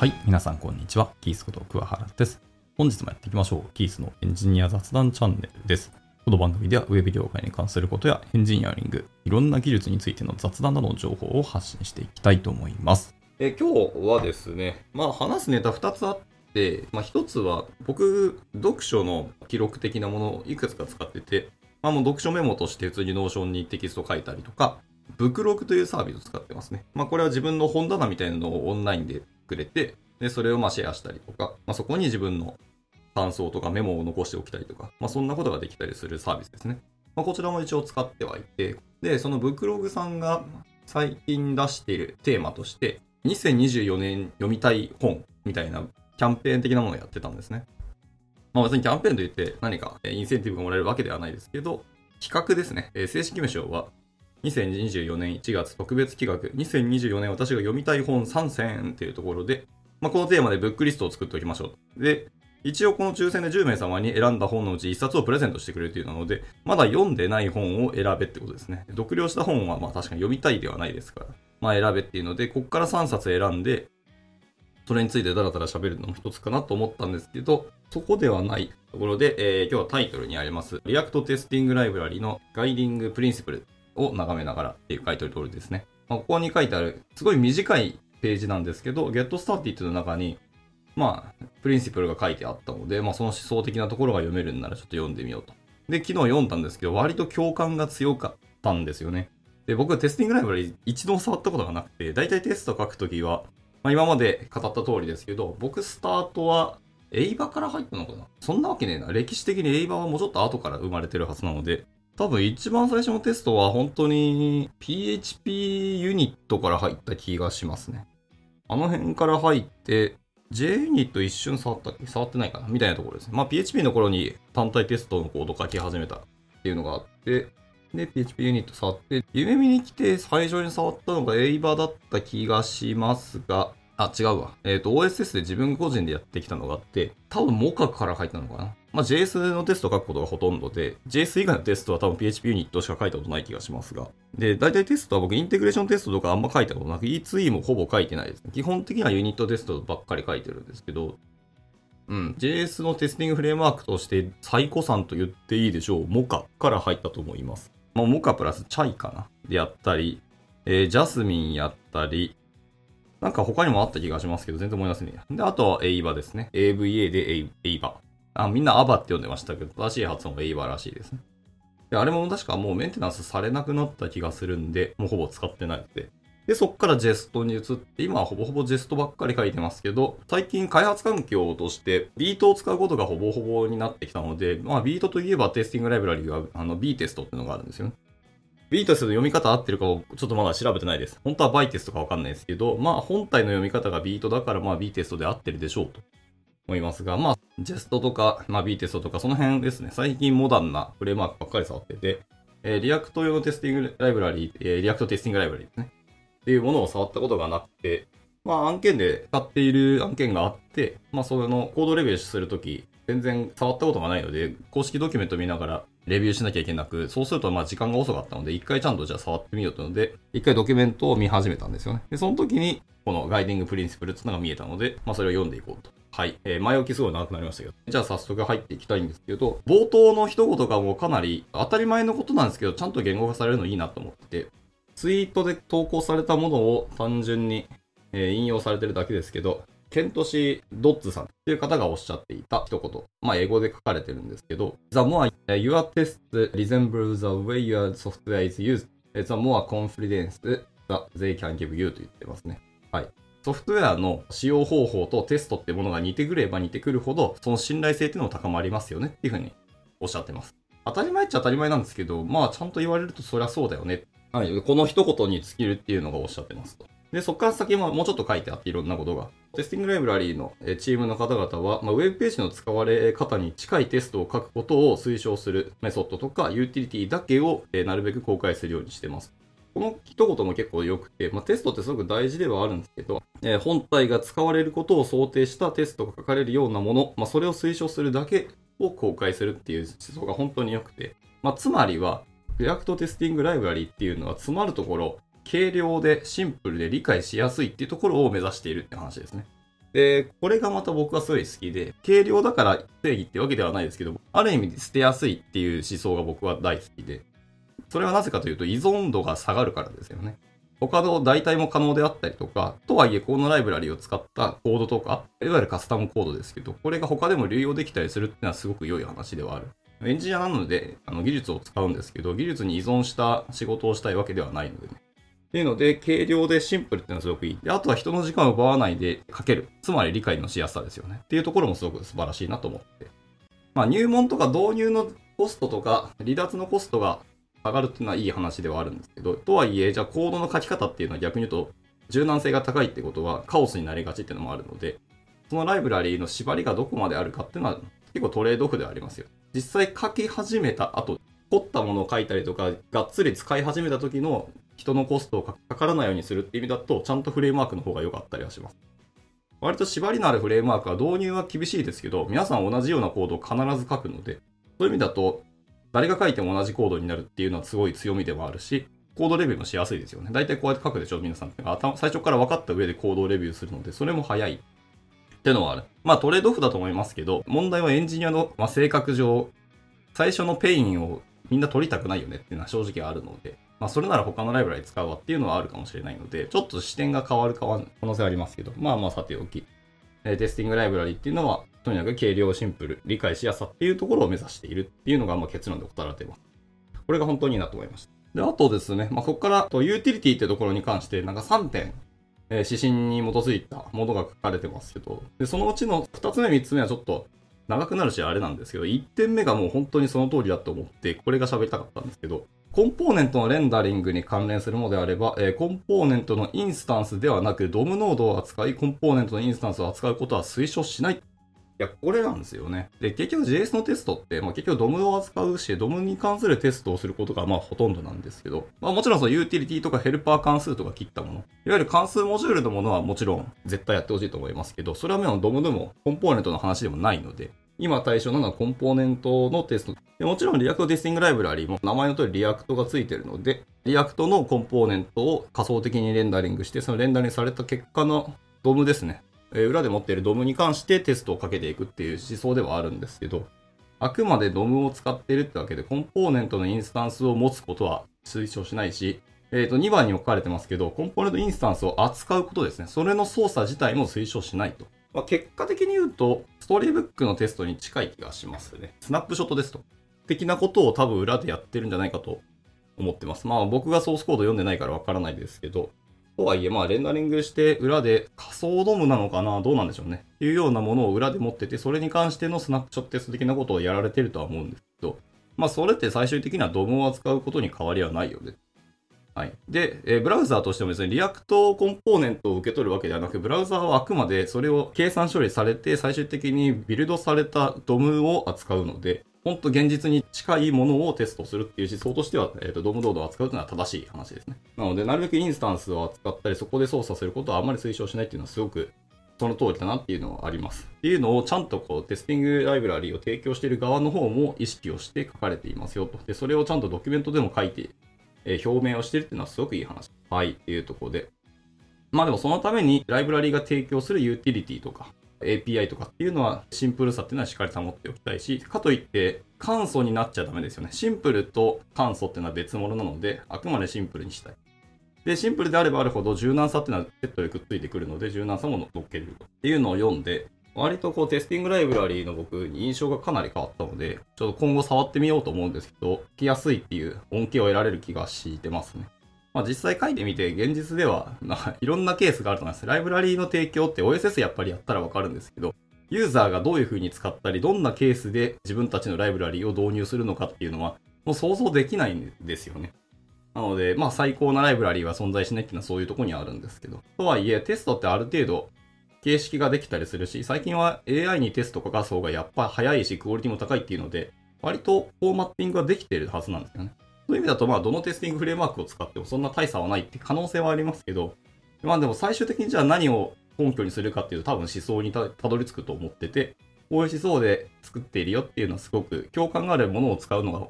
はい、皆さんこんにちは。キースこと桑原です。本日もやっていきましょう。キースのエンジニア雑談チャンネルです。この番組ではウェブ業界に関することやエンジニアリング、いろんな技術についての雑談などの情報を発信していきたいと思います。え今日はですね、まあ話すネタ2つあって、まあ1つは僕、読書の記録的なものをいくつか使ってて、まあもう読書メモとして普通に Notion にテキスト書いたりとか、ブクログというサービスを使ってますね。まあこれは自分の本棚みたいなのをオンラインでくれて、で、それをまあシェアしたりとか、まあそこに自分の感想とかメモを残しておきたりとか、まあそんなことができたりするサービスですね。まあこちらも一応使ってはいて、で、そのブクログさんが最近出しているテーマとして、2024年読みたい本みたいなキャンペーン的なものをやってたんですね。まあ別にキャンペーンといって何かインセンティブがもらえるわけではないですけど、企画ですね。え正式名称は2024年1月特別企画、2024年私が読みたい本3選っていうところで、まあ、このテーマでブックリストを作っておきましょう。で、一応この抽選で10名様に選んだ本のうち1冊をプレゼントしてくれるというのなので、まだ読んでない本を選べってことですね。読了した本はまあ確かに読みたいではないですから、まあ選べっていうので、ここから3冊選んで、それについてダラダラ喋るのも一つかなと思ったんですけど、そこではないところで、えー今日はタイトルにあります、 React Testing Library の Guiding Principleを眺めながらっていう書いてある通りですね。まあ、ここに書いてある、すごい短いページなんですけど、Get Started の中に、まあ、プリンシプルが書いてあったので、まあ、その思想的なところが読めるんならちょっと読んでみようと。で、昨日読んだんですけど、割と共感が強かったんですよね。で、僕はテスティングライブラリ一度触ったことがなくて、大体テスト書くときは、まあ、今まで語った通りですけど、僕スタートは、エイバから入ったのかな？そんなわけねえな。歴史的にエイバはもうちょっと後から生まれてるはずなので、多分一番最初のテストは本当に PHP ユニットから入った気がしますね。あの辺から入って、J ユニット一瞬触ったっけ？触ってないかな？みたいなところですね。まあ PHP の頃に単体テストのコード書き始めたっていうのがあって、で、PHP ユニット触って、夢見に来て最初に触ったのがエイバだった気がしますが、あ、違うわ。えっ、と、OSS で自分個人でやってきたのがあって、多分モカから入ったのかな。まあ、JS のテスト書くことがほとんどで、JS 以外のテストは多分 PHP ユニットしか書いたことない気がしますが。で、大体テストは僕インテグレーションテストとかあんま書いたことなく、E2E もほぼ書いてないです。基本的にはユニットテストばっかり書いてるんですけど、うん、JS のテスティングフレームワークとして最古参と言っていいでしょう、モカから入ったと思います。まあ、モカプラスチャイかなでやったり、えージャスミンやったり、なんか他にもあった気がしますけど、全然思い出せねえ。で、あとはエイバですね。AVA でエイエイバ。あ、みんなアバって呼んでましたけど、正しい発音がエイバらしいですね。で、あれも確かもうメンテナンスされなくなった気がするんで、もうほぼ使ってないので。で、そっから Jest に移って、今はほぼほぼ Jest ばっかり書いてますけど、最近開発環境として Vite を使うことがほぼほぼになってきたので、まあ Vite といえば Testing Library が、あの B テストっていうのがあるんですよね。 Vitest の読み方合ってるかをちょっとまだ調べてないです。本当はバイテストかわかんないですけど、まあ本体の読み方が Vite だからまあ B テストで合ってるでしょうと思いますが、まあ Jest とか、まあ B テストとかその辺ですね。最近モダンなフレームワークばっかり触ってて、えー React 用の Testing Library、えー React Testing Library ですね。っていうものを触ったことがなくて、まあ案件で使っている案件があって、まあそのコードレビューするとき、全然触ったことがないので、公式ドキュメント見ながらレビューしなきゃいけなく、そうするとまあ時間が遅かったので、一回ちゃんとじゃあ触ってみようというので、一回ドキュメントを見始めたんですよね。で、その時に、この Guiding Principle っていうのが見えたので、まあそれを読んでいこうと。はい。えー前置きすごい長くなりましたけど。じゃあ早速入っていきたいんですけど、冒頭の一言がもうかなり当たり前のことなんですけど、ちゃんと言語化されるのいいなと思ってて、ツイートで投稿されたものを単純に、えー引用されてるだけですけど、ケントシー・ドッツさんっていう方がおっしゃっていた一言。まあ、英語で書かれてるんですけど、The more your test resemble the way your software is used, the more confidence that they can give you と言ってますね。はい。ソフトウェアの使用方法とテストってものが似てくれば似てくるほど、その信頼性っていうのも高まりますよねっていうふうにおっしゃってます。当たり前っちゃ当たり前なんですけど、まあちゃんと言われるとそりゃそうだよね。はい。この一言に尽きるっていうのがおっしゃってますと。で、そこから先ももうちょっと書いてあっていろんなことが。テスティングライブラリーのチームの方々は、まあ、ウェブページの使われ方に近いテストを書くことを推奨するメソッドとかユーティリティだけを、えなるべく公開するようにしてます。この一言も結構良くて、まあ、テストってすごく大事ではあるんですけど、えー本体が使われることを想定したテストが書かれるようなもの、まあ、それを推奨するだけを公開するっていう思想が本当に良くて、まあ、つまりは、React テスティングライブラリっていうのは詰まるところ、軽量でシンプルで理解しやすいっていうところを目指しているって話ですね。で、これがまた僕はすごい好きで、軽量だから正義ってわけではないですけど、ある意味で捨てやすいっていう思想が僕は大好きで、それはなぜかというと依存度が下がるからですよね。他の代替も可能であったりとか、とはいえこのライブラリを使ったコードとか、いわゆるカスタムコードですけど、これが他でも流用できたりするっていうのはすごく良い話ではある。エンジニアなので、あの技術を使うんですけど、技術に依存した仕事をしたいわけではないのでね。っていうので、軽量でシンプルっていうのはすごくいい。で、あとは人の時間を奪わないで書ける。つまり理解のしやすさですよね。っていうところもすごく素晴らしいなと思って。まあ、入門とか導入のコストとか、離脱のコストが上がるっていうのはいい話ではあるんですけど、とはいえ、じゃあコードの書き方っていうのは逆に言うと、柔軟性が高いってことはカオスになりがちっていうのもあるので、そのライブラリーの縛りがどこまであるかっていうのは結構トレードオフではありますよ。実際書き始めた後、凝ったものを書いたりとか、がっつり使い始めた時の人のコストをかからないようにするっていう意味だと、ちゃんとフレームワークの方が良かったりはします。割と縛りのあるフレームワークは導入は厳しいですけど、皆さん同じようなコードを必ず書くので、そういう意味だと、誰が書いても同じコードになるっていうのはすごい強みでもあるし、コードレビューもしやすいですよね。大体こうやって書くでしょ、皆さん。最初から分かった上でコードレビューするので、それも早いっていうのはある。まあトレードオフだと思いますけど、問題はエンジニアの、まあ、性格上、最初の pain をみんな取りたくないよねっていうのは正直あるので、まあそれなら他のライブラリ使うわっていうのはあるかもしれないので、ちょっと視点が変わる可能性はありますけど、まあまあさておき、え Testing Library っていうのは、とにかく軽量シンプル、理解しやすさっていうところを目指しているっていうのがまあ結論で答えられています。これが本当にいいなと思いました。で、あとですね、まあここからとユーティリティってところに関して、なんか3点え指針に基づいたものが書かれてますけど、で、そのうちの2つ目、3つ目はちょっと長くなるしあれなんですけど、1点目がもう本当にその通りだと思って、これが喋りたかったんですけど、コンポーネントのレンダリングに関連するものであれば、えー、コンポーネントのインスタンスではなく、DOM ノードを扱い、コンポーネントのインスタンスを扱うことは推奨しないいや、これなんですよね。で、結局 JS のテストって、まあ、結局 DOM を扱うし、DOM に関するテストをすることがまあほとんどなんですけど、まあもちろんそのユーティリティとかヘルパー関数とかいったもの、いわゆる関数モジュールのものはもちろん絶対やってほしいと思いますけど、それはもう DOM でもコンポーネントの話でもないので、今対象なのはコンポーネントのテスト。もちろん React Testing Library も名前の通り React がついているので、 React のコンポーネントを仮想的にレンダリングして、そのレンダリングされた結果の DOM ですね。え裏で持っている DOM に関してテストをかけていくっていう思想ではあるんですけど、あくまで DOM を使っているってわけで、コンポーネントのインスタンスを持つことは推奨しないし、えっ、ー、と、2番にも書かれてますけど、コンポーネントインスタンスを扱うことですね。それの操作自体も推奨しないと。まあ、結果的に言うと、 Storybook のテストに近い気がしますね。スナップショットテスト。的なことを多分裏でやってるんじゃないかと思ってます。まあ僕がソースコード読んでないからわからないですけど、とはいえ、まあ、レンダリングして裏で仮想 DOM なのかなどうなんでしょうね。っていうようなものを裏で持ってて、それに関してのスナップショットテスト的なことをやられてるとは思うんですけど、まあ、それって最終的には DOM を扱うことに変わりはないよね。はい。で、えー、ブラウザーとしてもですね、 React コンポーネントを受け取るわけではなく、ブラウザーはあくまでそれを計算処理されて、最終的にビルドされた DOM を扱うので、本当現実に近いものをテストするっていう思想としては、えっ、ー、と、 DOM ノードを扱うというのは正しい話ですね。なので、なるべくインスタンスを扱ったり、そこで操作することはあまり推奨しないっていうのはすごくその通りだなっていうのはあります。っていうのをちゃんとこうテスティングライブラリーを提供している側の方も意識をして書かれていますよと。で、それをちゃんとドキュメントでも書いて、え、表明をしてるっていうのはすごくいい話。はい、っていうところで。まあでもそのためにライブラリーが提供するユーティリティとか、API とかっていうのはシンプルさっていうのはしっかり保っておきたいし、かといって簡素になっちゃダメですよね。シンプルと簡素っていうのは別物なので、あくまでシンプルにしたい。で、シンプルであればあるほど柔軟さっていうのはセットでくっついてくるので、柔軟さも乗っけるっていうのを読んで、割とこうテスティングライブラリーの僕に印象がかなり変わったので、ちょっと今後触ってみようと思うんですけど、聞きやすいっていう恩恵を得られる気がしてますね。まあ、実際書いてみて、現実では、いろんなケースがあると思います。ライブラリーの提供って OSS やっぱりやったらわかるんですけど、ユーザーがどういう風に使ったり、どんなケースで自分たちのライブラリーを導入するのかっていうのは、もう想像できないんですよね。なので、まあ最高なライブラリーは存在しないっていうのはそういうとこにあるんですけど。とはいえ、テストってある程度形式ができたりするし、最近は AI にテスト書かす方がやっぱ早いし、クオリティも高いっていうので、割とフォーマッティングができてるはずなんですよね。そういう意味だと、まあ、どのテスティングフレームワークを使ってもそんな大差はないって可能性はありますけど、まあでも最終的にじゃあ何を根拠にするかっていうと多分思想にたどり着くと思ってて、こういう思想で作っているよっていうのはすごく共感があるものを使うのが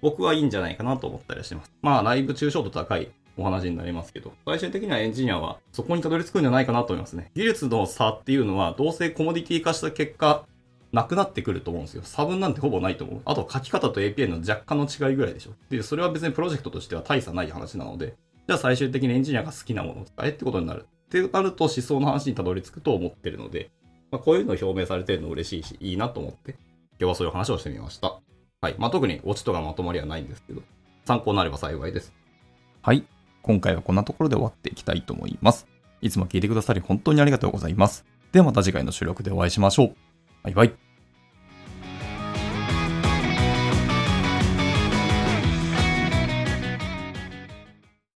僕はいいんじゃないかなと思ったりしてます。まあ、ライブ抽象度高いお話になりますけど、最終的にはエンジニアはそこにたどり着くんじゃないかなと思いますね。技術の差っていうのは、どうせコモディティ化した結果、なくなってくると思うんですよ。差分なんてほぼないと思う。あと書き方と API の若干の違いぐらいでしょ。で、それは別にプロジェクトとしては大差ない話なので、じゃあ最終的にエンジニアが好きなものを使えってことになる。ってなると思想の話にたどり着くと思ってるので、まあ、こういうのを表明されてるの嬉しいし、いいなと思って、今日はそういう話をしてみました。はい。まあ、特にオチとかまとまりはないんですけど、参考になれば幸いです。はい。今回はこんなところで終わっていきたいと思います。いつも聞いてくださり本当にありがとうございます。ではまた次回の収録でお会いしましょう。バイバイ。